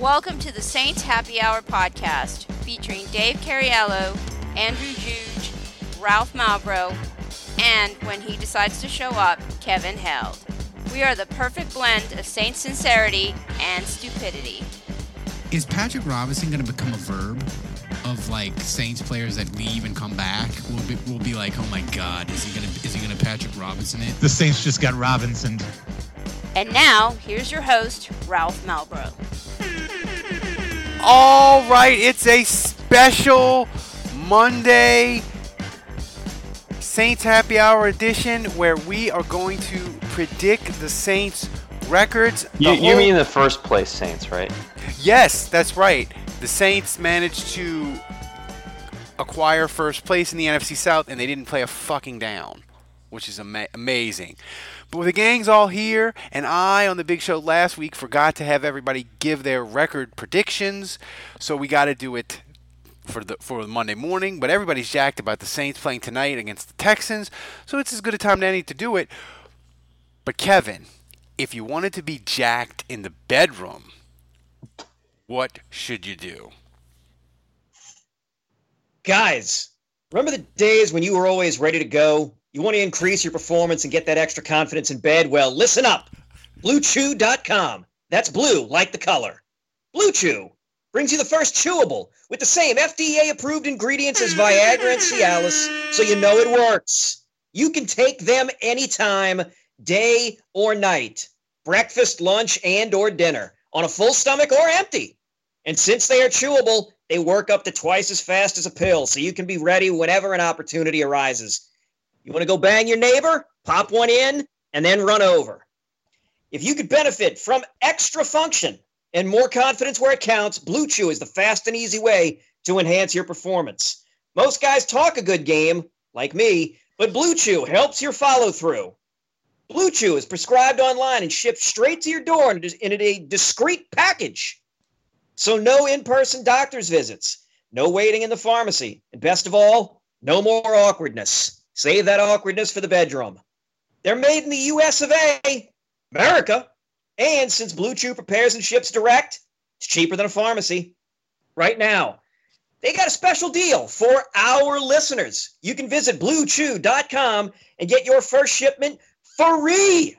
Welcome to the Saints Happy Hour podcast featuring Dave Cariello, Andrew Juge, Ralph Malbrough, and when he decides to show up, Kevin Held. We are the perfect blend of Saints sincerity and stupidity. Is Patrick Robinson going to become a verb of like Saints players that leave and come back? We'll be, we'll be like, oh my God, is he going to is he going to Patrick Robinson it? The Saints just got Robinson. And now, here's your host, Ralph Malbrough. All right, it's a special Monday Saints Happy Hour edition where we are going to predict the Saints records. The You, you whole- mean the first place Saints, right? Yes, that's right. The Saints managed to acquire first place in the NFC South, and they didn't play a fucking down, which is ama- amazing. But with the gang's all here, and I on the big show last week forgot to have everybody give their record predictions, so we got to do it for the for Monday morning. But everybody's jacked about the Saints playing tonight against the Texans, so it's as good a time as any to do it. But Kevin, if you wanted to be jacked in the bedroom, what should you do? Guys, remember the days when you were always ready to go? You want to increase your performance and get that extra confidence in bed? Well, listen up. BlueChew.com. That's blue, like the color. Blue Chew brings you the first chewable with the same FDA approved ingredients as Viagra and Cialis, so you know it works. You can take them anytime, day or night, breakfast, lunch, and or dinner, on a full stomach or empty. And since they are chewable, they work up to twice as fast as a pill, so you can be ready whenever an opportunity arises. You want to go bang your neighbor? Pop one in and then run over. If you could benefit from extra function and more confidence where it counts, Blue Chew is the fast and easy way to enhance your performance. Most guys talk a good game, like me, but Blue Chew helps your follow through. Blue Chew is prescribed online and shipped straight to your door in a- discreet package. So, no in person doctor's visits, no waiting in the pharmacy, and best of all, no more awkwardness. Save that awkwardness for the bedroom. They're made in the US of A, America. And since Blue Chew prepares and ships direct, it's cheaper than a pharmacy. Right now, they got a special deal for our listeners. You can visit bluechew.com and get your first shipment free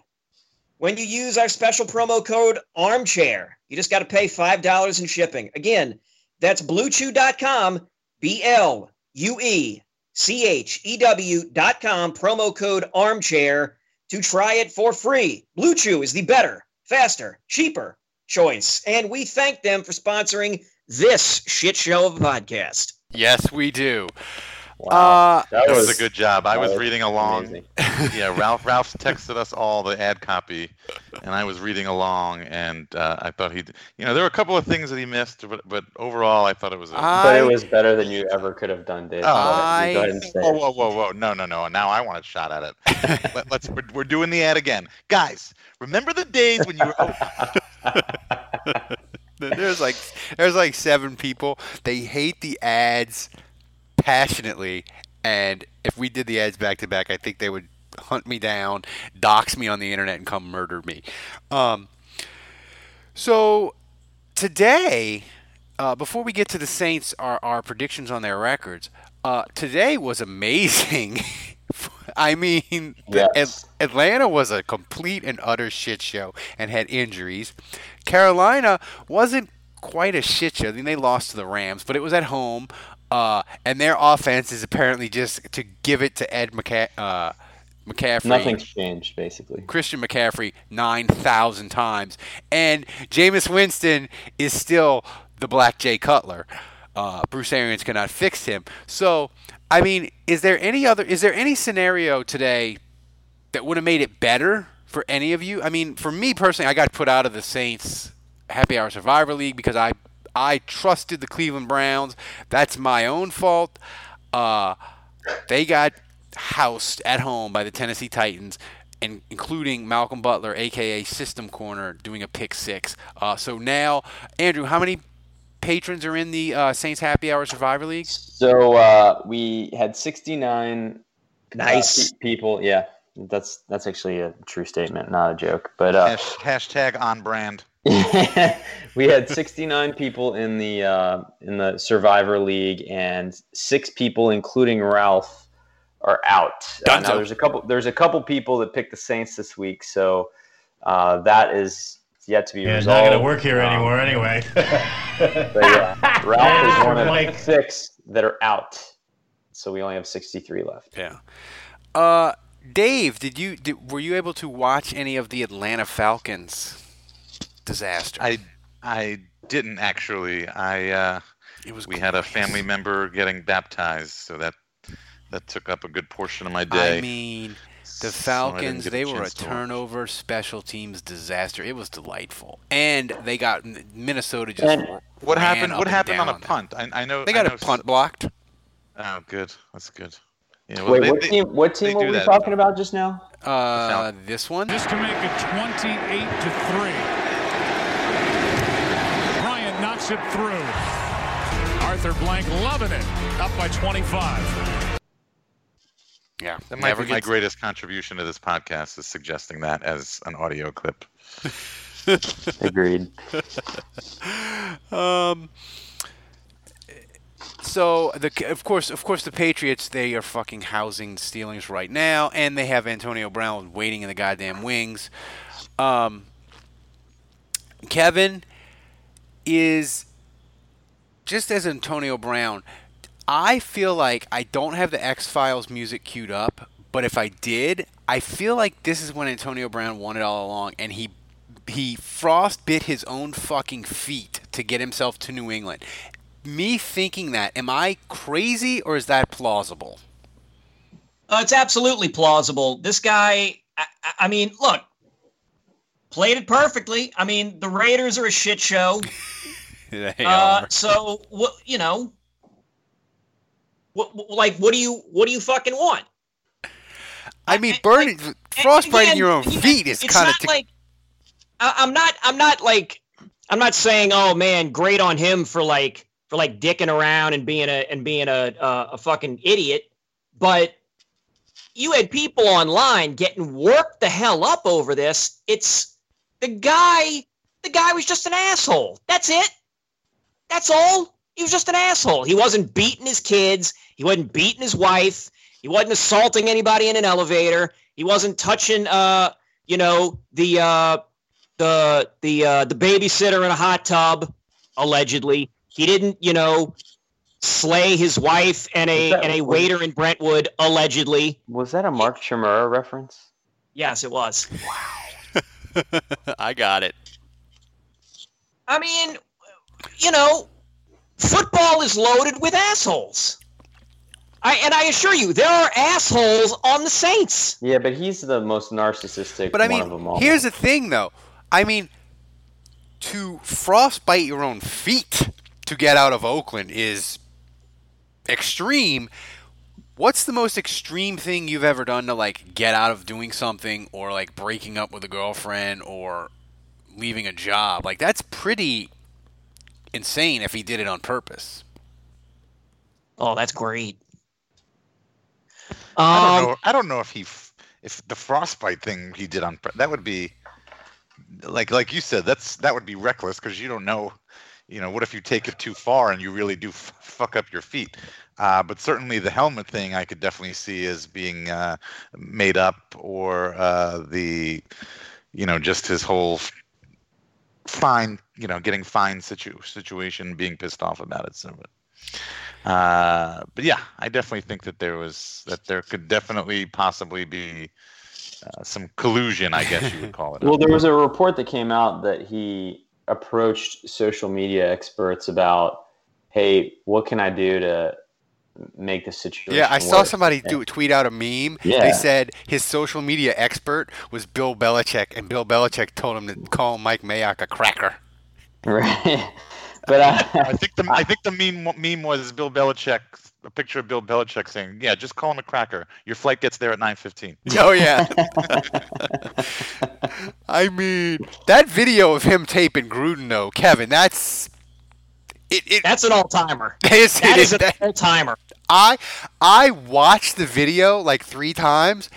when you use our special promo code armchair. You just got to pay $5 in shipping. Again, that's bluechew.com, B L U E C H E W.com, promo code armchair to try it for free. Blue Chew is the better, faster, cheaper choice. And we thank them for sponsoring this shit show of a podcast. Yes, we do. Wow. Uh, that, That was a good job. I was was reading along. amazing. yeah, Ralph Ralph texted us all the ad copy, and I was reading along, and uh, I thought he, you know, there were a couple of things that he missed, but but overall, I thought it was. A, But it was better than you ever could have done, Dave. Oh. Go ahead- you go ahead and say whoa, whoa, whoa, whoa! No, no, no! Now I want a shot at it. Let, let's. We're, we're doing the ad again, guys. Remember the days when you were? Oh, there's like there's like seven people. They hate the ads passionately, and if we did the ads back to back, I think they would hunt me down, dox me on the internet, and come murder me. Um, so today, uh, before we get to the Saints, our, our predictions on their records, uh, today was amazing. I mean, the- Yes. At- Atlanta was a complete and utter shit show and had injuries. Carolina wasn't quite a shit show. I mean, they lost to the Rams, but it was at home. Uh, and their offense is apparently just to give it to Ed McCa- uh, McCaffrey. Nothing's changed, basically. Christian McCaffrey 9,000 times. And Jameis Winston is still the Black Jay Cutler. Uh, Bruce Arians cannot fix him. So, I mean, is there any other, is there any scenario today that would have made it better for any of you? I mean, for me personally, I got put out of the Saints Happy Hour Survivor League because I I trusted the Cleveland Browns. That's my own fault. Uh, they got housed at home by the Tennessee Titans, and including Malcolm Butler, aka System Corner, doing a pick six. Uh, so now, Andrew, how many patrons are in the uh, Saints Happy Hour Survivor League? So uh, we had 69 uh, Nice. pe- people. Yeah, that's that's actually a true statement, not a joke. But uh, hashtag on brand. we had 69 people in the uh, in the Survivor League, and six people, including Ralph, are out. Uh, now there's a couple. There's a couple people that picked the Saints this week, so uh, that is yet to be Yeah, it's resolved. not going to work here Um, anymore anyway. But yeah, Ralph is one of Mike. six that are out, so we only have 63 left. Yeah. Uh, Dave, did you did, were you able to watch any of the Atlanta Falcons disaster? I I didn't actually. I uh, it was we had a family member getting baptized, so that that took up a good portion of my day. I mean, the so I didn't Falcons, get they were a chance watch. turnover special teams disaster. It was delightful. And they got Minnesota just And What ran happened? up What happened on a punt? I, I know They got know a punt blocked. Oh, good. That's good. Yeah, well, Wait, they- what they- team? What team were we that. talking about just now? Uh, this one? Just to make it 28 to 3. Bryant knocks it through. Arthur Blank loving it. Up by 25. Yeah. That might never be my gets- greatest contribution to this podcast is suggesting that as an audio clip. Agreed. Um. So the of course of course the Patriots they are fucking housing the Steelers right now, and they have Antonio Brown waiting in the goddamn wings. Um. Kevin is just as Antonio Brown. I feel like I don't have the X Files music queued up, but if I did, I feel like this is when Antonio Brown won it all along, and he he frost bit his own fucking feet to get himself to New England. Me thinking that, am I crazy or is that plausible? Uh, it's absolutely plausible. This guy, I, I- I mean, look, played it perfectly. I mean, the Raiders are a shit show. Uh, so what? You know, what, what- like, what do you, what do you fucking want? I mean, and- burning, And frostbiting your own feet is kind of. not like I, I'm not. I'm not like. I'm not saying, oh man, great on him for like for like dicking around and being a and being a a, a fucking idiot, but you had people online getting worked the hell up over this. It's the guy. The guy was just an asshole. That's it. That's all. He was just an asshole. He wasn't beating his kids. He wasn't beating his wife. He wasn't assaulting anybody in an elevator. He wasn't touching, uh, you know, the uh, the the uh, the babysitter in a hot tub, allegedly. He didn't, you know, slay his wife and a that- and a waiter in Brentwood, allegedly. Was that a Mark Chimera reference? Yes, it was. I got it. I mean, you know, football is loaded with assholes. I and I assure you, there are assholes on the Saints. Yeah, but he's the most narcissistic But I one of them mean, all. here's the thing, though. I mean, to frostbite your own feet to get out of Oakland is extreme. What's the most extreme thing you've ever done to like get out of doing something or like breaking up with a girlfriend or leaving a job? Like that's pretty insane if he did it on purpose. Oh, that's great. I Um, don't know. I don't know if he, if the frostbite thing he did on that would be, like like you said, that's that would be reckless because you don't know, you know, what if you take it too far and you really do f- fuck up your feet. Uh, but certainly the helmet thing, I could definitely see as being uh, made up, or uh, the, you know, just his whole fine, you know, getting fine situ- situation, being pissed off about it. So, but, uh, but yeah, I definitely think that there was that there could definitely possibly be uh, some collusion, I guess you would call it. Well, there was a report that came out that he approached social media experts about, "Hey, what can I do to make the situation?" Yeah, I saw worse?" somebody do tweet out a meme. They said his social media expert was Bill Belichick, and Bill Belichick told him to call Mike Mayock a cracker. Right. But uh, I think the I think the meme meme was Bill Belichick, a picture of Bill Belichick saying, "Yeah, just call him a cracker. Your flight gets there at 9:15." Oh yeah. I mean, that video of him taping Gruden, though, Kevin, that's it. it That's an all timer. is- That it is is- an all timer. I I watched the video like three times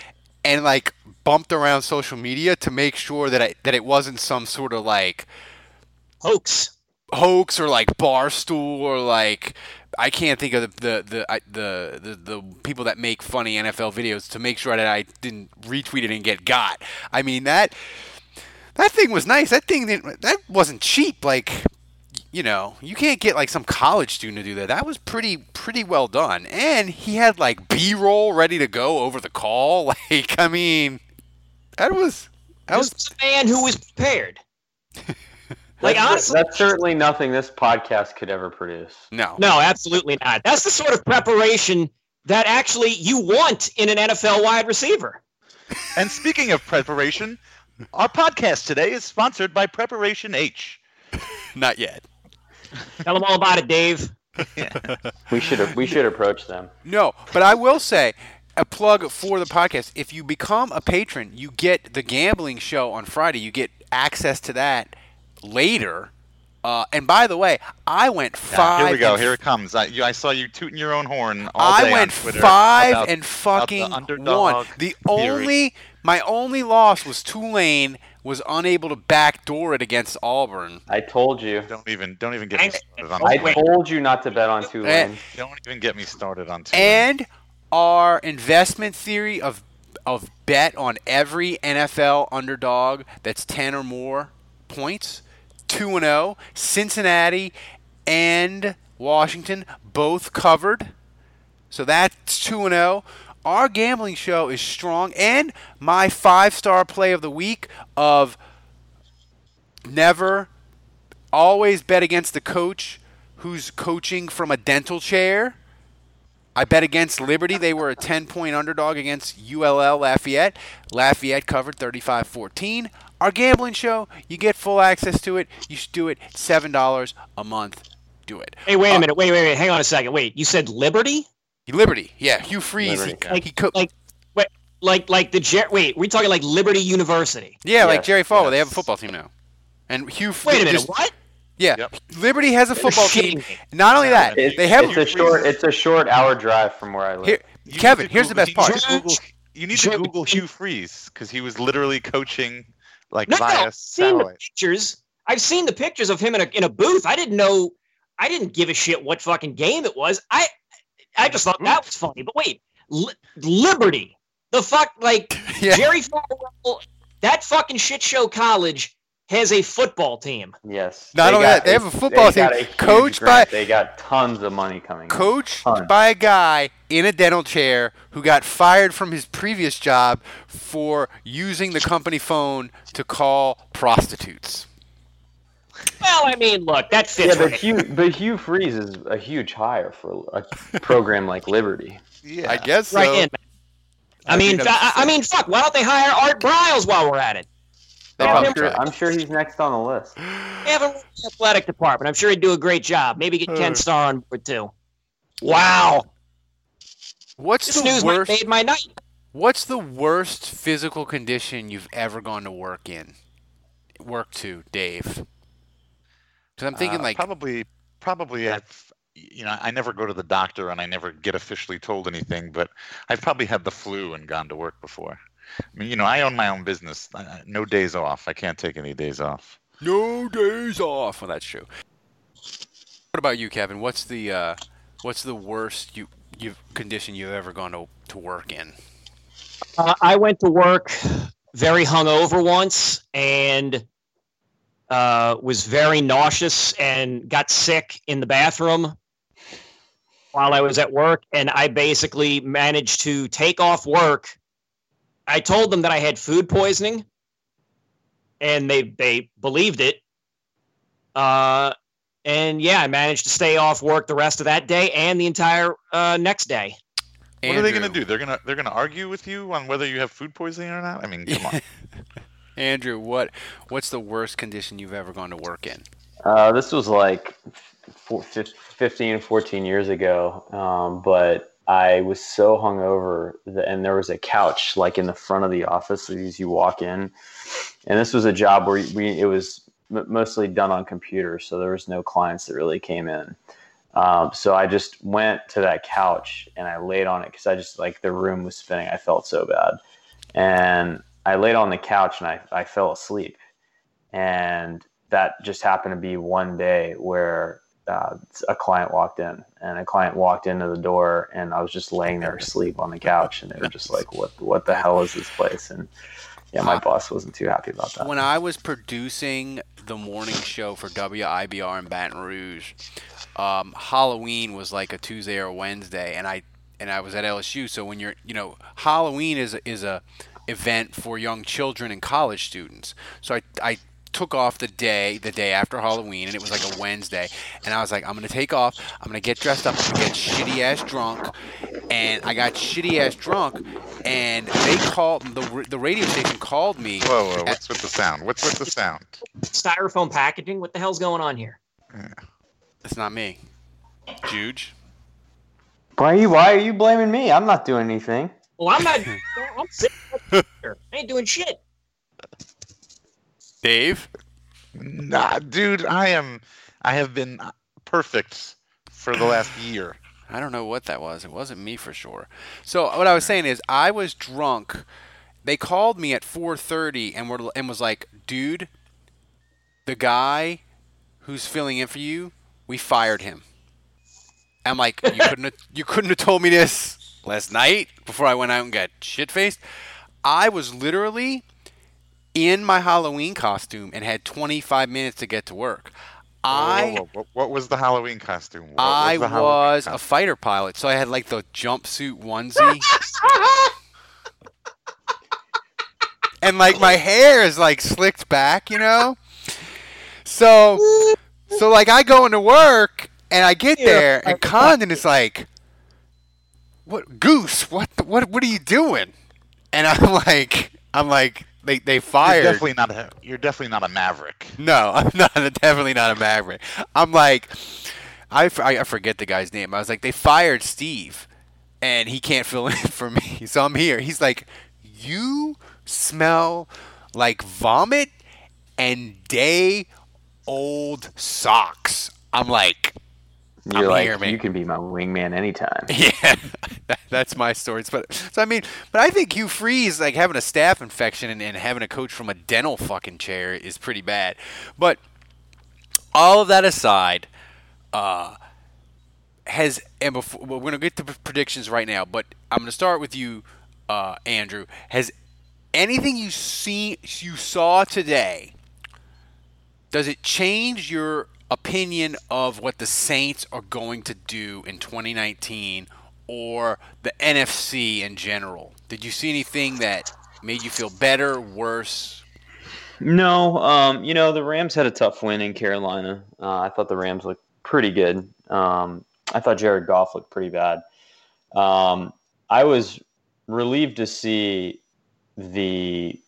and like bumped around social media to make sure that I, that it wasn't some sort of like Hoax. hoax or like barstool or like I can't think of the the the, the the the people that make funny NFL videos to make sure that I didn't retweet it and get got. I mean that that thing was nice. That thing didn't, that wasn't cheap. Like you know, you can't get like some college student to do that. That was pretty pretty well done. And he had like B-roll ready to go over the call. Like I mean, that was that This was was a man who was prepared. like that's, honestly, that's certainly nothing this podcast could ever produce. no. no, absolutely not. That's the sort of preparation that actually you want in an NFL wide receiver. And speaking of preparation, our podcast today is sponsored by Preparation H. Not yet. Tell them all about it, Dave. We should we should approach them. No, but I will say a plug for the podcast. If you become a patron, you get the gambling show on Friday. You get access to that later. Uh, and by the way, I went Yeah, five. here we go. and Here it comes. I, you, I saw you tooting your own horn all I day went on Twitter five about- and about the fucking underdog one. The theory. only my only loss was Tulane was unable to backdoor it against Auburn. I told you. Don't even don't even get me started on I Tulane. told you not to bet on Tulane. Eh. Don't even get me started on Tulane. And our investment theory of of bet on every NFL underdog that's 10 or more points, 2 and 0, Cincinnati and Washington both covered. So that's 2 and 0. Our gambling show is strong and my 5-star play of the week of never always bet against the coach who's coaching from a dental chair. I bet against Liberty. They were a 10 point underdog against ULL Lafayette. Lafayette covered 35 14. Our gambling show, you get full access to it. You should do it. $7 a month. Do it. Hey, wait Uh, a minute. Wait, wait, wait. Hang on a second. Wait, you said Liberty? Liberty. Yeah, Hugh Freeze. He, Liberty. he co- Like, wait, like, like the Jer- Wait, we talking like Liberty University? yeah, like Jerry Falwell. They have a football team now. And Hugh Wait a minute. just- What? Yeah, Yep. Liberty has a football team. Not only that, It's, they have it's a short it's a short hour drive from where I live. here, Kevin. to Here's the best part. to Google- You need to Sure. Google Hugh Freeze because he was literally coaching like No, no. via I've seen the pictures. I've seen the pictures of him in a in a booth. I didn't know. I didn't give a shit what fucking game it was. I I just thought that was funny. But wait, Li- Liberty, the fuck, like Yeah. Jerry Falwell, that fucking shit show college has a football team. Yes. Not only that, they have a football they got team a huge coached grant. by- They got tons of money coming. in. coached Ton. by a guy in a dental chair who got fired from his previous job for using the company phone to call prostitutes. Well, I mean, look, that Yeah, but right. Hugh, but Hugh Freeze is a huge hire for a program like Liberty. Yeah. I guess so. right in. I, I mean, think fa- that's- I I mean, fuck. Why don't they hire Art Briles while we're at it? They Oh, I'm, sure. I'm sure he's next on the list. They have a athletic department. I'm sure he'd do a great job. Maybe get Ken Uh. Starr on board too. Wow, What's this the news worst? made my night. What's the worst physical condition you've ever gone to work in? Work to, Dave. Because I'm thinking Uh, like probably probably I've you know I never go to the doctor and I never get officially told anything, but I've probably had the flu and gone to work before. I mean, you know, I own my own business. I- I- No days off. I can't take any days off. no days off. Well, that's true. What about you, Kevin? What's the uh, what's the worst you you condition you've ever gone to to work in? Uh, I went to work very hungover once and uh, was very nauseous and got sick in the bathroom while I was at work. And I basically managed to take off work. I told them that I had food poisoning, and they they believed it. Uh, and yeah, I managed to stay off work the rest of that day and the entire uh, next day. What are they going to do? They're going to they're going to argue with you on whether you have food poisoning or not. I mean, come on. Andrew, what what's the worst condition you've ever gone to work in? Uh, this was like four, fif- 15, 14 years ago. Um, but I was so hungover, that, and there was a couch like in the front of the office as you walk in. And this was a job where we it was mostly done on computers, so there was no clients that really came in. Um, so I just went to that couch and I laid on it because I just like the room was spinning. I felt so bad, and I laid on the couch and I, I fell asleep. And that just happened to be one day where uh, a client walked in and a client walked into the door and I was just laying there asleep on the couch and they were just like, what, what the hell is this place? And yeah, my boss wasn't too happy about that. When I was producing the morning show for WIBR in Baton Rouge, um, Halloween was like a Tuesday or Wednesday, and I and I was at LSU. So when you're, you know, Halloween is a, is a event for young children and college students. So I I took off the day the day after Halloween, and it was like a Wednesday, and I was like, I'm gonna take off. I'm gonna get dressed up. I'm gonna get shitty ass drunk, and I got shitty ass drunk, and they called the the radio station called me. Whoa, whoa, what's with the sound? What's with the sound? Styrofoam packaging. What the hell's going on here? It's not me, Juge. Why are you, why are you blaming me? I'm not doing anything. Well, I'm not. I'm sitting here. I ain't doing shit. Dave. Nah, dude, I am. I have been perfect for the last year. I don't know what that was. It wasn't me for sure. So what I was saying is, I was drunk. They called me at 4:30 and were and was like, "Dude, the guy who's filling in for you, we fired him." I'm like, "You couldn't have, you couldn't have told me this last night before I went out and got shit faced." I was literally in my Halloween costume and had 25 minutes to get to work. I Whoa, whoa, whoa. What was the Halloween costume? What I Halloween was a fighter pilot, so I had like the jumpsuit onesie. and like my hair is like slicked back, you know? So so like I go into work and I get there and Condon is like What goose, what the, what what are you doing? And I'm like I'm like they they fired. You're definitely not a. You're definitely not a maverick. no, I'm not. Definitely not a Maverick. I'm like, I, I forget the guy's name. I was like, they fired Steve, and he can't fill in for me, so I'm here. He's like, you smell like vomit and day old socks. I'm like, You're I'm like, here, man. you can be my wingman anytime. yeah, that, that's my stories. But so I mean, but I think Hugh Freeze like having a staph infection and, and having a coach from a dental fucking chair is pretty bad. But all of that aside, uh, has and before we're gonna get to predictions right now, but I'm gonna start with you, uh, Andrew. Has anything you see you saw today? Does it change your opinion of what the Saints are going to do in 2019 or the NFC in general? Did you see anything that made you feel better, worse? No, um, you know the Rams had a tough win in Carolina. Uh, I thought the Rams looked pretty good. Um, I thought Jared Goff looked pretty bad. Um, I was relieved to see the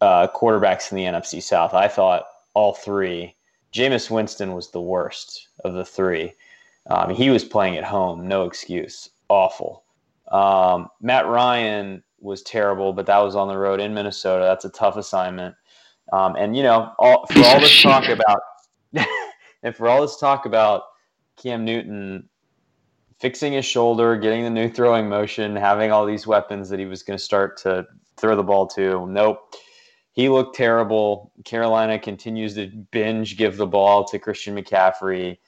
uh, quarterbacks in the NFC South. I thought all three. Jameis Winston was the worst of the three. Um, he was playing at home, no excuse. Awful. Um, Matt Ryan was terrible, but that was on the road in Minnesota. That's a tough assignment. Um, and you know, all, for all this talk about, and for all this talk about Cam Newton fixing his shoulder, getting the new throwing motion, having all these weapons that he was going to start to throw the ball to, nope. He looked terrible. Carolina continues to binge give the ball to Christian McCaffrey.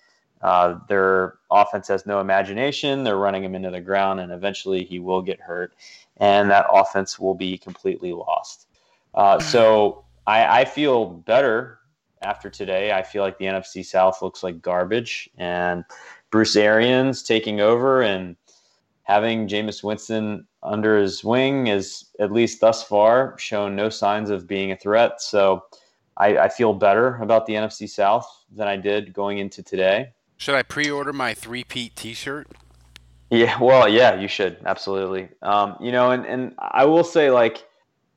Uh, their offense has no imagination. They're running him into the ground, and eventually he will get hurt, and that offense will be completely lost. Uh, so I, I feel better after today. I feel like the NFC South looks like garbage, and Bruce Arians taking over and having Jameis Winston under his wing is at least thus far shown no signs of being a threat. So I, I feel better about the NFC South than I did going into today. Should I pre-order my three-peat T-shirt? Yeah, well, yeah, you should absolutely. Um, you know, and and I will say like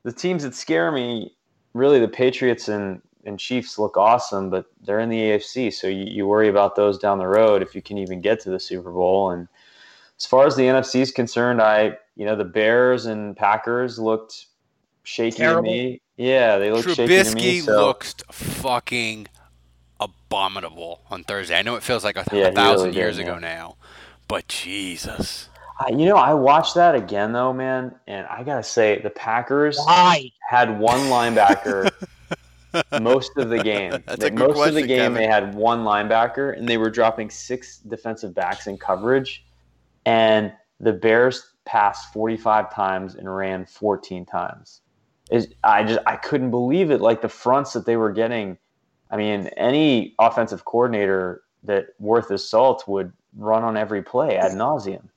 the teams that scare me, really the Patriots and and Chiefs look awesome, but they're in the AFC, so you, you worry about those down the road if you can even get to the Super Bowl. And as far as the NFC is concerned, I you know the Bears and Packers looked shaky Terrible. to me. Yeah, they looked shaky to me. Trubisky So looks fucking abominable on Thursday. I know it feels like a, Yeah, a thousand really years did, ago yeah. now, but Jesus. You know, I watched that again though, man, and I gotta say the Packers Why? had one linebacker most of the game. That's a good most of the game Kevin. they had one linebacker and they were dropping six defensive backs in coverage and the Bears passed 45 times and ran 14 times. Is I just I couldn't believe it like the fronts that they were getting. I mean, any offensive coordinator that worth his salt would run on every play ad nauseum.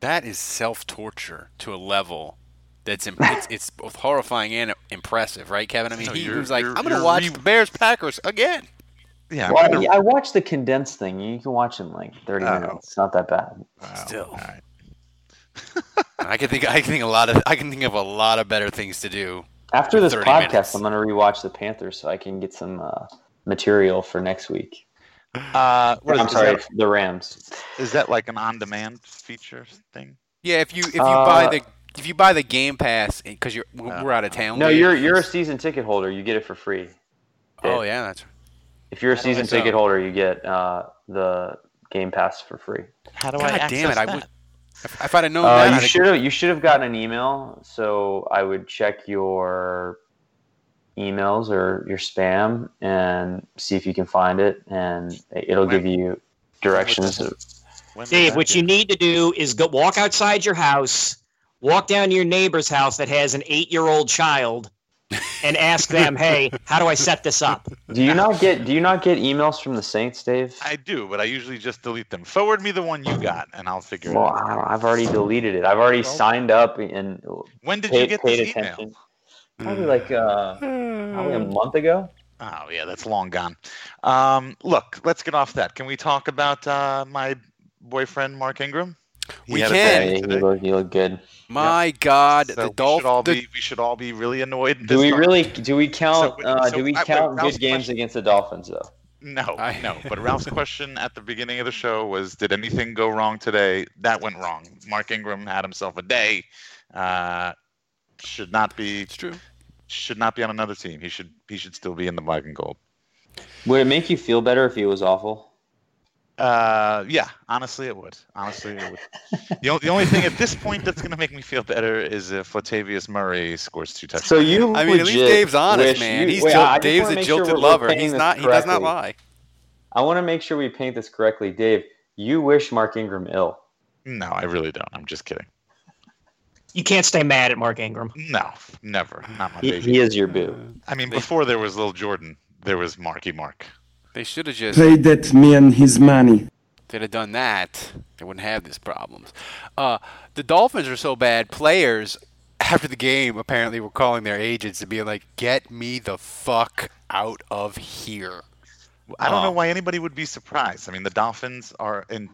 That is self torture to a level that's im- it's, it's both horrifying and impressive, right, Kevin? I mean, No, he was like, you're- "I'm going to watch re- the Bears Packers again." Yeah, I'm Well, gonna- I, I watched the condensed thing. You can watch it in like 30 Oh. minutes. It's not that bad. wow, Still. all right. I can think I can think a lot of I can think of a lot of better things to do. After this podcast, minutes. I'm going to rewatch the Panthers so I can get some uh, material for next week. Uh, what is, I'm is sorry, that- the Rams. Is that like an on-demand feature thing? Yeah, if you if you Uh, buy the if you buy the Game Pass because you're Uh, we're out of town. No, dude. you're you're a season ticket holder. You get it for free. Oh yeah, that's If you're a season I so? ticket holder, you get uh, the Game Pass for free. How do God I damn access it! I that? would if, if I'd have known Uh, that. you should have you should have gotten an email. So I would check your emails or your spam and see if you can find it, and it'll When- give you directions. When was Dave, that? what you need to do is go walk outside your house, walk down to your neighbor's house that has an eight-year-old child, and ask them, "Hey, how do I set this up?" Do you not get Do you not get emails from the Saints, Dave? I do, but I usually just delete them. Forward me the one you got, and I'll figure Well, it out. Well, I've already deleted it. I've already signed up and When did you get paid this attention. email? Probably like uh, probably a month ago. Oh yeah, that's long gone. Um, look, let's get off that. Can we talk about uh, my boyfriend Mark Ingram? He We had a can. bad Yeah, day he looked, he looked good. My God, So the Dolphins. all be we should all be really annoyed. Do this we time. really? Do we count? So- uh, so do we I- count Ralph's good games question- against the Dolphins though? No, I- no. But Ralph's question at the beginning of the show was, "Did anything go wrong today?" That went wrong. Mark Ingram had himself a day. Uh, should not be It's true. should not be on another team. He should he should still be in the black and gold. Would it make you feel better if he was awful? Uh, yeah, honestly, it would. Honestly, it would. the, o- the only thing at this point that's going to make me feel better is if Latavius Murray scores two touchdowns. So you I mean, at least Dave's honest, wish man. you- He's wait, jil- I just Dave's wanna a make sure jilted we're- we're lover. He's this not. He does not correctly. lie. I want to make sure we paint this correctly, Dave. You wish Mark Ingram ill. no, I really don't. I'm just kidding. You can't stay mad at Mark Ingram. No, never. Not my He, baby. he is your boo. I mean, before there was little Jordan, there was Marky Mark. They should have just. Pay that man his money. They'd have done that, they wouldn't have these problems. Uh, the Dolphins are so bad. Players after the game apparently were calling their agents and being like, "Get me the fuck out of here." I don't know Oh. why anybody would be surprised. I mean, the Dolphins are in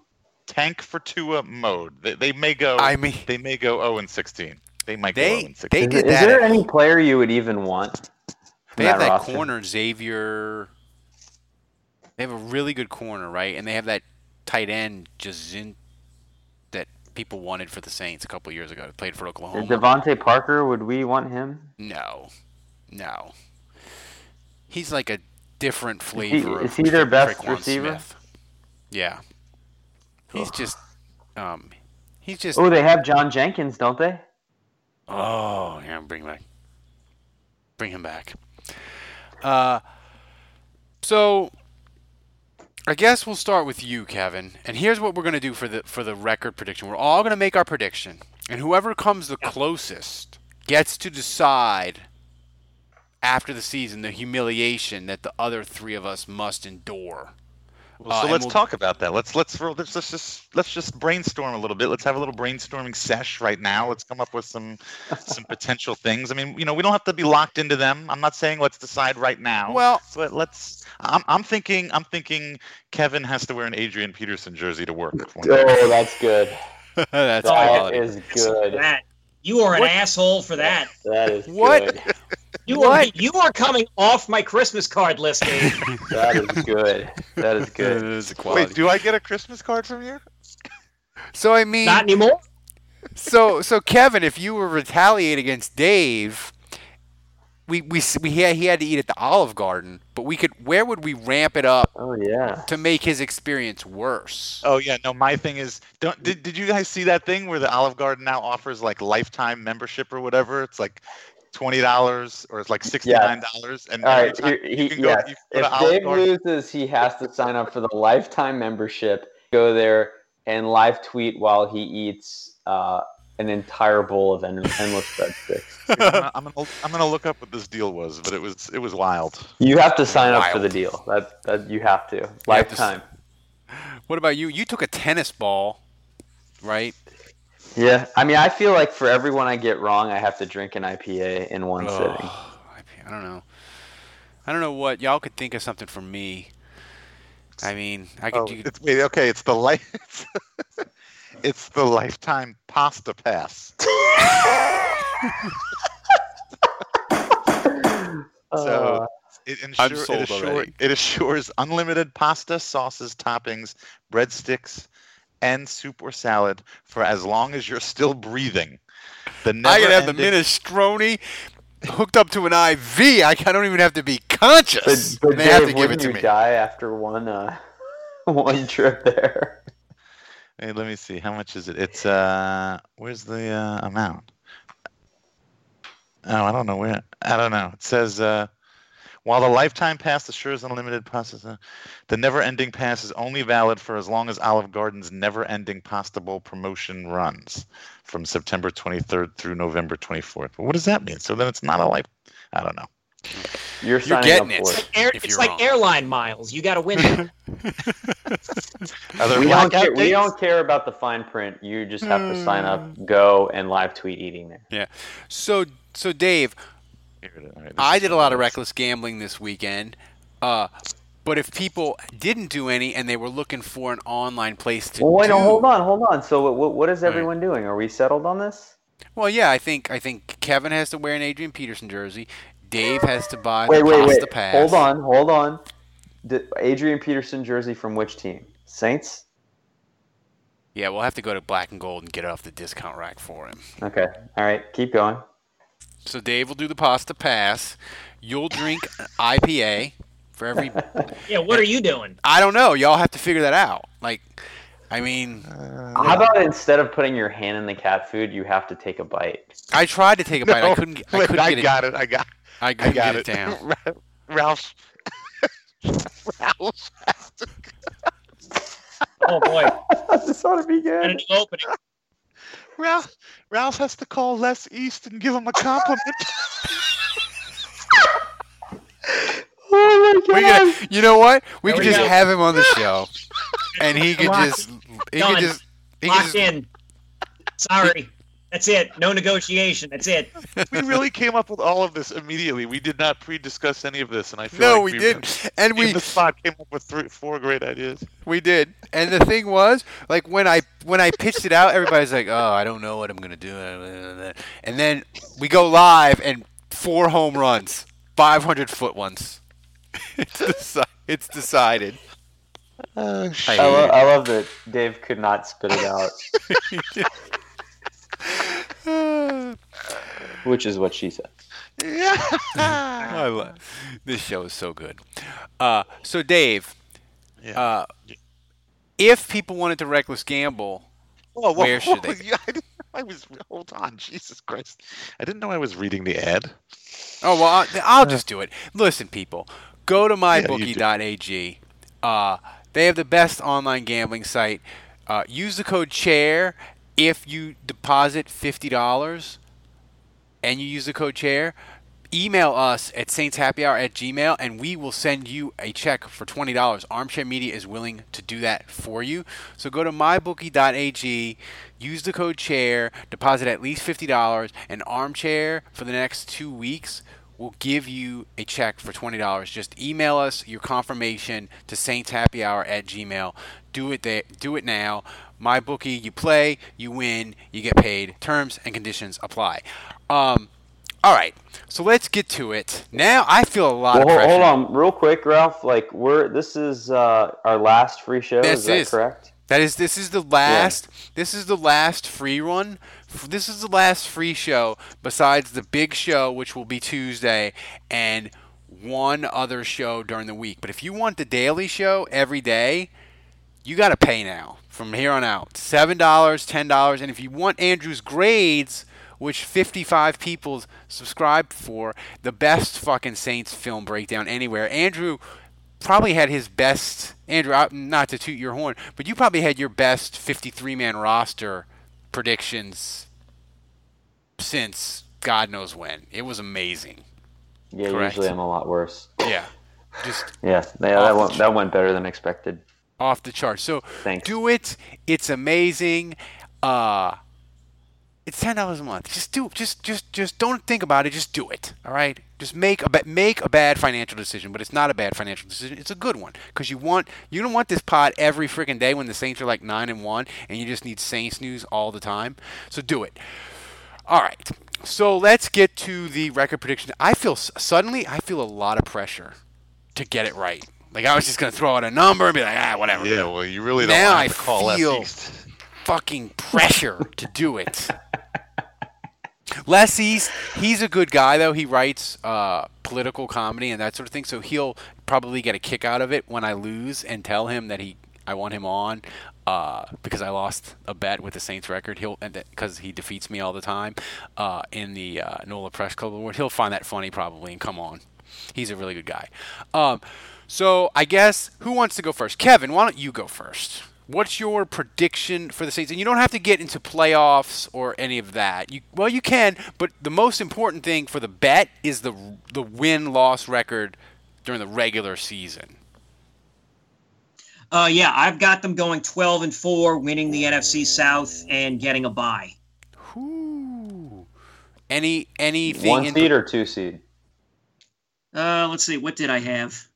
tank for Tua mode. They, they may go. I mean, they may go 0 and 16. They might go They- 0 and 16. they Is, did is that there at- any player you would even want? From they have that roster? corner Xavier. They have a really good corner, right? And they have that tight end Jazin that people wanted for the Saints a couple years ago. Played for Oklahoma. DeVante Parker, would we want him? No, no. He's like a different flavor. is of he their best Tre'Quan receiver? Smith. Yeah. He's just, um, he's just. Oh, they have John Jenkins, don't they? Oh, yeah, bring back, bring him back. Uh, so I guess we'll start with you, Kevin. And here's what we're gonna do for the for the record prediction. We're all gonna make our prediction, and whoever comes the closest gets to decide after the season the humiliation that the other three of us must endure. Well, Uh, so and let's we'll- talk about that. Let's let's let's let's just let's just brainstorm a little bit. Let's have a little brainstorming sesh right now. Let's come up with some some potential things. I mean, you know, we don't have to be locked into them. I'm not saying let's decide right now. Well, but let's. I'm I'm thinking I'm thinking Kevin has to wear an Adrian Peterson jersey to work. one day. Oh, that's good. that's That quality. is good. That you are an What- asshole for that. That is What? good. You are What? you are coming off my Christmas card list, Dave. That is good. That is good. is a quality. Wait, do I get a Christmas card from you? so I mean, Not anymore. so so Kevin, if you were retaliate against Dave, we we we had, he had to eat at the Olive Garden, but we could. Where would we ramp it up Oh yeah. to make his experience worse? Oh yeah, no. My thing is, don't did, did you guys see that thing where the Olive Garden now offers like lifetime membership or whatever? It's like twenty dollars or it's like sixty nine dollars. And All every right. time He, he, go, yes. you can go If Olive Dave Garden. loses, he has to sign up for the lifetime membership. Go there and live tweet while he eats uh, an entire bowl of en- endless breadsticks. I'm, gonna, I'm gonna I'm gonna look up what this deal was, but it was it was wild. You have to sign up for the deal. That that you have to have to lifetime. What about you? You took a tennis ball, right? Yeah, I mean, I feel like for everyone I get wrong, I have to drink an IPA in one sitting. Oh, I I don't know. I don't know what y'all could think of something for me. I mean, I could Oh, do. it's, wait, okay, it's the life. it's the lifetime pasta pass. So Uh, it, I'm ensure, sold it, assure, it assures unlimited pasta, sauces, toppings, breadsticks, and soup or salad for as long as you're still breathing. The I could have the never-ending- minestrone hooked up to an IV. I, I don't even have to be conscious. but, but and they have to give it wouldn't to you me. die after one uh, one trip there? Hey, let me see. How much is it? It's uh, where's the uh, amount? Oh, I don't know where. I don't know. It says uh, while the lifetime pass assures unlimited pasta, the never-ending pass is only valid for as long as Olive Garden's never-ending pasta bowl promotion runs, from September 23rd through November 24th. But what does that mean? So then it's not a life. I don't know. You're You're signing getting up it. for it. Air, it's like airline miles. You got to win. it. We don't, care, we don't care about the fine print. You just have to sign up, Hmm. go, and live tweet eating there. Yeah. So, so Dave, Here it is. All right, this I did a lot of what it is. reckless gambling this weekend. Uh, but if people didn't do any and they were looking for an online place to Well, wait, do, no, hold on, hold on. So, what, what is Right. everyone doing? Are we settled on this? Well, yeah, I think I think Kevin has to wear an Adrian Peterson jersey. Dave has to buy Wait, the wait, pasta wait. pass. Hold on, hold on. The Adrian Peterson jersey from which team? Saints. Yeah, we'll have to go to Black and Gold and get it off the discount rack for him. Okay. All right. Keep going. So Dave will do the pasta pass. You'll drink IPA for every. yeah, what are you doing? I don't know. Y'all have to figure that out. Like, I mean, How about instead of putting your hand in the cat food, you have to take a bite? I tried to take a bite. I couldn't. I couldn't I get got it. I got. I I got get it, it. down. Ra- Ralph. Ralph. has to- Oh boy, this ought to be got a good. new opening. Ralph. Ralph has to call Les East and give him a compliment. Oh We could, you know what? We There could we just go. have him on the show, and he could Lock- just. He done. could just. He could just in. Sorry, that's it. No negotiation. That's it. we really came up with all of this immediately. We did not pre-discuss any of this, and I feel no, like we didn't. And We we the spot came up with three, four great ideas. we did. And the thing was, like when I when I pitched it out, everybody's like, "Oh, I don't know what I'm gonna do." And then we go live, and four home runs, 500 foot ones. It's deci- it's decided. Uh, I I, lo- it. I love that Dave could not spit it out, which is what she said. yeah. I love this show is so good. Uh, so Dave, Yeah. uh, if people wanted to reckless gamble, Whoa, whoa, where should whoa, they I, I was. Hold on, Jesus Christ! I didn't know I was reading the ad. oh well, I- I'll just do it. Listen, people, go to you mybookie.ag. Uh, they have the best online gambling site. Uh, use the code chair if you deposit fifty dollars, and you use the code chair. Email us at saintshappyhour at gmail, and we will send you a check for twenty dollars. Armchair Media is willing to do that for you. So go to mybookie.ag, use the code chair, deposit at least fifty dollars, and Armchair for the next two weeks will give you a check for twenty dollars. Just email us your confirmation to saintshappyhour at gmail. Do it there. Do it now. My bookie. You play, you win, you get paid. Terms and conditions apply. Um, All right. So let's get to it. Now I feel a lot Well, of hold, pressure. hold on, real quick, Ralph. Like we're this is uh, our last free show. This is that is. correct? That is, this is the last. This is the last free one. This is the last free show besides the big show, which will be Tuesday, and one other show during the week. But if you want the daily show every day, you got to pay now from here on out. Seven dollars, ten dollars, and if you want Andrew's grades, which 55 people subscribed for, the best fucking Saints film breakdown anywhere. Andrew probably had his best. Andrew, not to toot your horn, but you probably had your best 53 man roster predictions since God knows when. It was amazing. Yeah, Correct. usually I'm a lot worse. Yeah, just Yeah, yeah that went that went better than expected. Off the charts. So Thanks. do it. It's amazing. Uh, it's ten dollars a month. Just do. Just just just don't think about it. Just do it. All right. Just make a ba- make a bad financial decision, but it's not a bad financial decision. It's a good one because you want you don't want this pod every freaking day when the Saints are like nine and one and you just need Saints news all the time. So do it. All right. So let's get to the record prediction. I feel suddenly I feel a lot of pressure to get it right. Like I was just gonna throw out a number and be like, ah, whatever. Yeah, well, you really don't Now want I to call Les feel East. fucking pressure to do it. Les East, he's a good guy though. He writes uh, political comedy and that sort of thing, so he'll probably get a kick out of it when I lose and tell him that he I want him on uh, because I lost a bet with the Saints record. He'll because he defeats me all the time uh, in the uh, NOLA Press Club Award. He'll find that funny probably and come on. He's a really good guy. Um, so I guess who wants to go first? Kevin, why don't you go first? What's your prediction for the Saints? And you don't have to get into playoffs or any of that. You well, you can, but the most important thing for the bet is the the win loss record during the regular season. Uh, yeah, I've got them going 12 and 4, winning the NFC South and getting a bye. Whoo. Any anything One in seed or two seed? Uh, let's see, what did I have?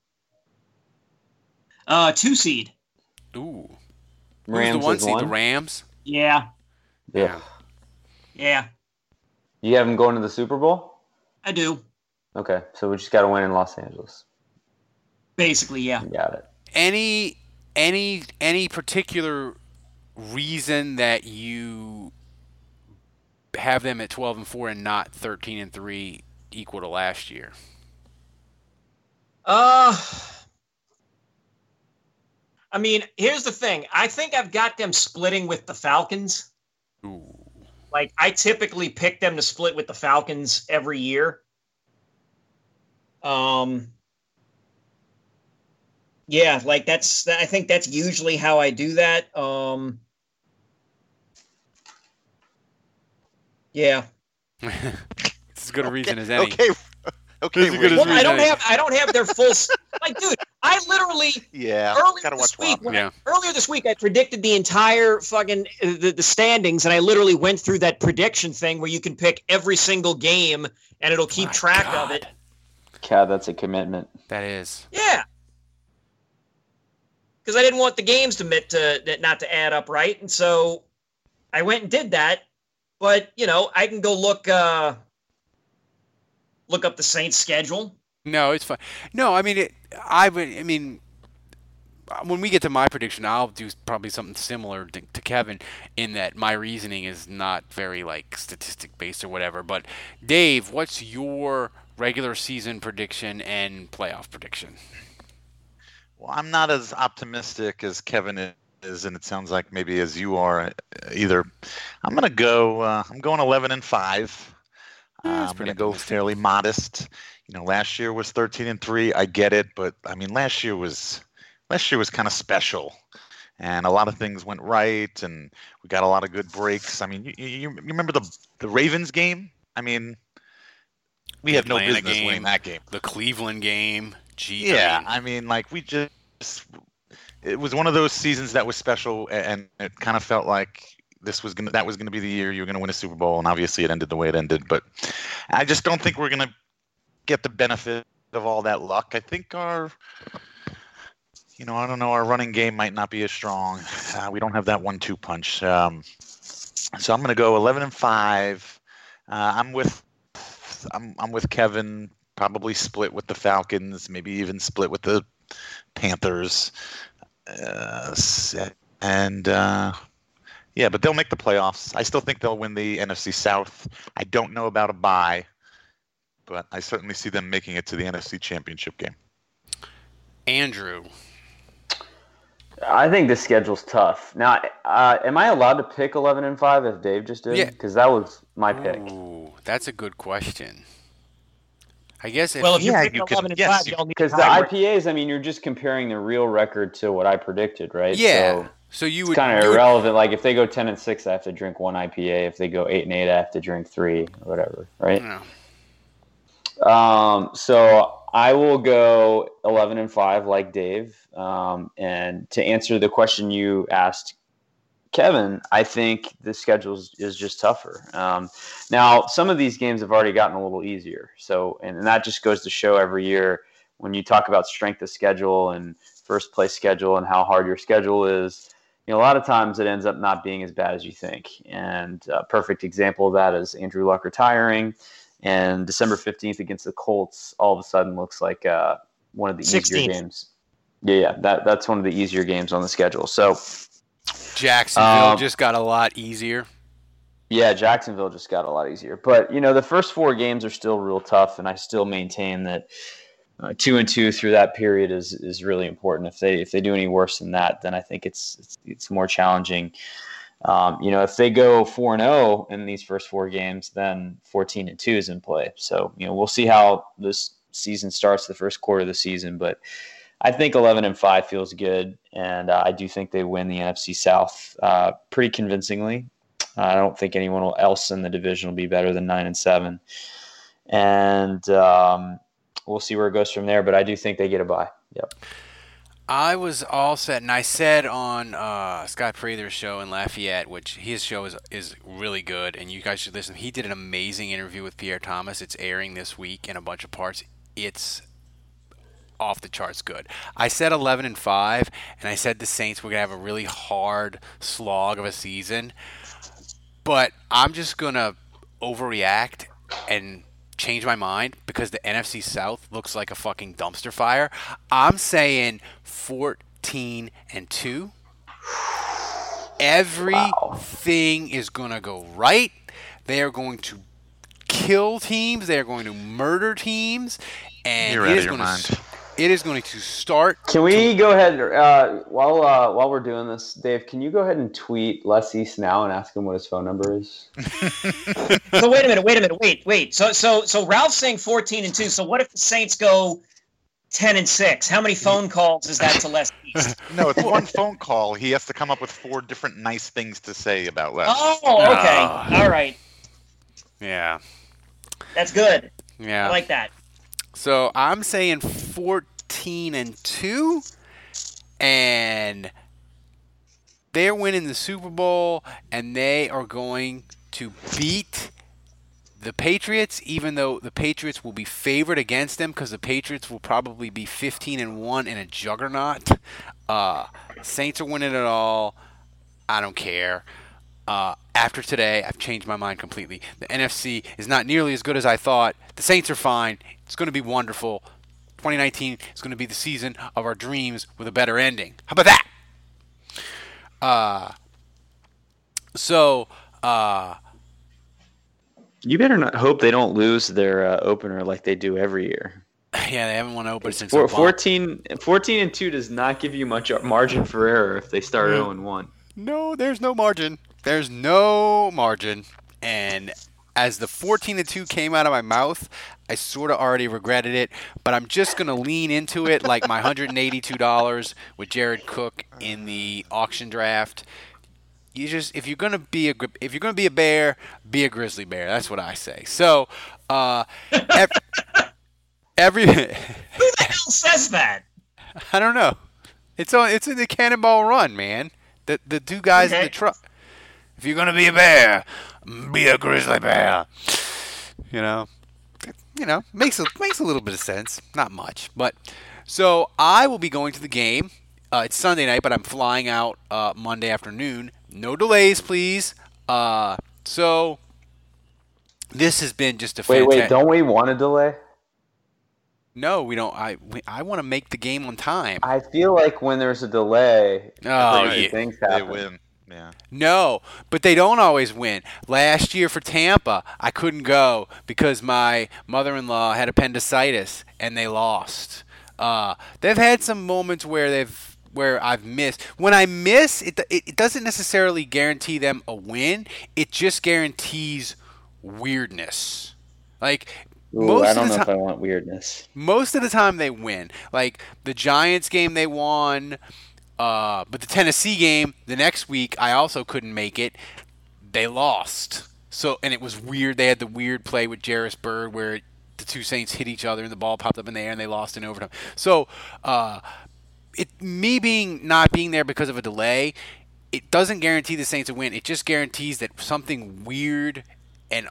Uh, two seed. Ooh. Rams Who's the one is seed? one. The Rams. Yeah, Yeah. yeah, You have them going to the Super Bowl? I do. Okay, so we just got to win in Los Angeles. Basically, yeah. Got it. Any any any particular reason that you have them at 12 and 4 and not 13 and 3 equal to last year? Uh, I mean, here's the thing. I think I've got them splitting with the Falcons. Ooh. Like, I typically pick them to split with the Falcons every year. Um, yeah, like that's. I think that's usually how I do that. Um, yeah. It's as good a reason as any. Okay, okay. This is good as Wade. Well, I don't have. I don't have their full. like, dude, I literally Yeah, earlier gotta this watch week, Wap. when- Yeah. earlier this week, I predicted the entire fucking uh, the, the standings, and I literally went through that prediction thing where you can pick every single game, and it'll keep My track of it. Cat, that's a commitment. That is. Yeah, because I didn't want the games to mit to not to add up right, and so I went and did that. But you know, I can go look uh look up the Saints schedule. No, it's fine. No, I mean, it, I would. I mean, when we get to my prediction, I'll do probably something similar to, to Kevin in that my reasoning is not very like statistic based or whatever. But Dave, what's your regular season prediction and playoff prediction? Well, I'm not as optimistic as Kevin is, and it sounds like maybe as you are uh, either. I'm gonna go. Uh, I'm going 11 and five. Uh, I'm gonna go fairly modest. You know, last year was 13 and three. I get it, but I mean, last year was last year was kind of special, and a lot of things went right, and we got a lot of good breaks. I mean, you, you, you remember the the Ravens game? I mean, we had no business game. winning that game. The Cleveland game. Gee, Yeah, I mean, like we just it was one of those seasons that was special, and it kind of felt like this was gonna that was gonna be the year you were gonna win a Super Bowl, and obviously it ended the way it ended. But I just don't think we're gonna get the benefit of all that luck. I think our you know, I don't know, our running game might not be as strong. Uh, we don't have that one-two punch. Um, so I'm going to go 11 and five. Uh, I'm with I'm I'm with Kevin. Probably split with the Falcons, maybe even split with the Panthers, uh, and uh, yeah, but they'll make the playoffs. I still think they'll win the NFC South. I don't know about a bye, but I certainly see them making it to the NFC Championship game. Andrew. I think the schedule's tough. Now, uh, am I allowed to pick 11 and 5 if Dave just did? Yeah. Because that was my pick. Ooh, that's a good question. I guess if Well, if you're Yeah, picking you can- 11 and yes, 5, you- y'all need Because the IPAs, I mean, you're just comparing the real record to what I predicted, right? yeah. So So, you it's would kind of you would- irrelevant. Like if they go 10 and 6, I have to drink one IPA. If they go 8 and 8, I have to drink three or whatever, right? Yeah. Um, so I will go 11 and 5 like Dave. Um, and to answer the question you asked, Kevin, I think the schedule is, just tougher. Um, now, some of these games have already gotten a little easier. So, and, and that just goes to show every year when you talk about strength of schedule and first place schedule and how hard your schedule is. You know, a lot of times it ends up not being as bad as you think. And a perfect example of that is Andrew Luck retiring and December 15th against the Colts all of a sudden looks like uh, one of the easier games. Yeah, yeah, that, that's one of the easier games on the schedule. So, Jacksonville Um, just got a lot easier. yeah, Jacksonville just got a lot easier. But, you know, the first four games are still real tough, and I still maintain that uh, two and two through that period is, is really important. If they if they do any worse than that, then I think it's it's, it's more challenging. Um, you know, if they go four and zero in these first four games, then fourteen and two is in play. So you know, we'll see how this season starts, the first quarter of the season. But I think eleven and five feels good, and uh, I do think they win the NFC South uh, pretty convincingly. I don't think anyone else in the division will be better than nine and seven, and um, we'll see where it goes from there. But I do think they get a bye. Yep. I was all set, and I said on uh, Scott Prather's show in Lafayette, which his show is is really good, and you guys should listen. He did an amazing interview with Pierre Thomas. It's airing this week in a bunch of parts. It's off the charts good. I said 11 and 5 and I said the Saints were going to have a really hard slog of a season. But I'm just going to overreact and change my mind because the NFC South looks like a fucking dumpster fire. I'm saying 14 and 2. Everything is going to go right. They are going to kill teams. They are going to murder teams, and You're it out is going mind. to it is going to start. Can we go ahead uh, while uh, while we're doing this, Dave? Can you go ahead and tweet Les East now and ask him what his phone number is? So wait a minute, wait a minute, wait, wait. So so so Ralph's saying 14 and 2. So what if the Saints go 10 and 6? How many phone calls is that to Les East? No, it's one phone call. He has to come up with four different nice things to say about Les. Oh, okay. Ah. All right. Yeah, That's good. yeah. I like that. So I'm saying 14 and 2 and they're winning the Super Bowl and they are going to beat the Patriots even though the Patriots will be favored against them cuz the Patriots will probably be 15 and 1 in a juggernaut. Uh Saints are winning it all. I don't care. Uh, after today, I've changed my mind completely. The NFC is not nearly as good as I thought. The Saints are fine. It's going to be wonderful. 2019 is going to be the season of our dreams with a better ending. How about that? Uh, so, uh, You better not hope they don't lose their uh, opener like they do every year. yeah, they haven't won open since Four, Obama. 14, 14 and two does not give you much margin for error if they start zero and one. No, there's no margin. There's no margin. And as the 14 to 2 came out of my mouth, I sort of already regretted it, but I'm just going to lean into it like my $182 with Jared Cook in the auction draft. You just if you're going to be a if you're going to be a bear, be a grizzly bear. That's what I say. So, uh ev- every Who the hell says that? I don't know. It's on. It's in the Cannonball Run, man. The the two guys in the truck. If you're gonna be a bear, be a grizzly bear. You know, you know makes a makes a little bit of sense. Not much, but so I will be going to the game. Uh, it's Sunday night, but I'm flying out uh, Monday afternoon. No delays, please. Uh, so this has been just a Wait, fantastic. wait, don't we want a delay? No, we don't. I we, I want to make the game on time. I feel like when there's a delay, Oh, crazy yeah. things They win. Yeah. No, but they don't always win. Last year for Tampa, I couldn't go because my mother-in-law had appendicitis and they lost. Uh, they've had some moments where they've where I've missed. When I miss, it it, it doesn't necessarily guarantee them a win. It just guarantees weirdness. Like Ooh, most I of don't the know if time, I want weirdness. most of the time they win. Like the Giants game, they won. Uh, but the Tennessee game, the next week, I also couldn't make it. They lost. So and it was weird. They had the weird play with Jairus Byrd where the two Saints hit each other and the ball popped up in the air and they lost in overtime. So uh, it me being not being there because of a delay, it doesn't guarantee the Saints a win. It just guarantees that something weird and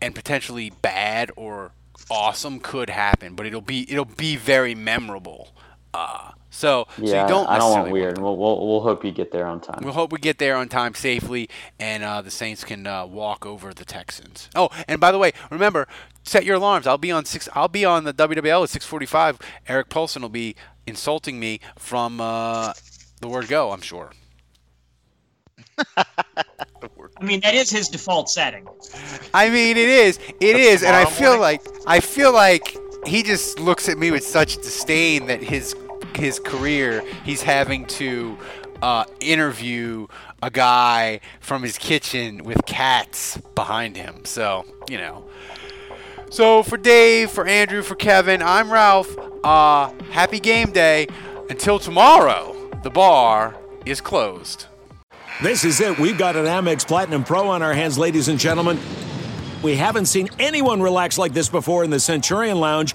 and potentially bad or awesome could happen, but it'll be it'll be very memorable. Uh, so, so Yeah, you don't I don't want necessarily weird. We'll, we'll we'll hope you get there on time. We'll hope we get there on time safely, and uh, the Saints can uh, walk over the Texans. Oh, and by the way, remember, set your alarms. I'll be on six. I'll be on the WWL at 6:45. Eric Paulsen will be insulting me from uh, the word go. I'm sure. I mean, that is his default setting. I mean, it is. It is, and I feel morning? like I feel like he just looks at me with such disdain that his his career he's having to uh, interview a guy from his kitchen with cats behind him. So you know. So for Dave, for Andrew, for Kevin, I'm Ralph. Uh, happy game day. Until tomorrow, the bar is closed. This is it. We've got an Amex Platinum Pro on our hands, ladies and gentlemen. We haven't seen anyone relax like this before in the Centurion Lounge.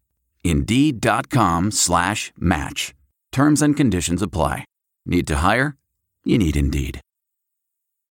Indeed.com slash match. Terms and conditions apply. Need to hire? You need Indeed.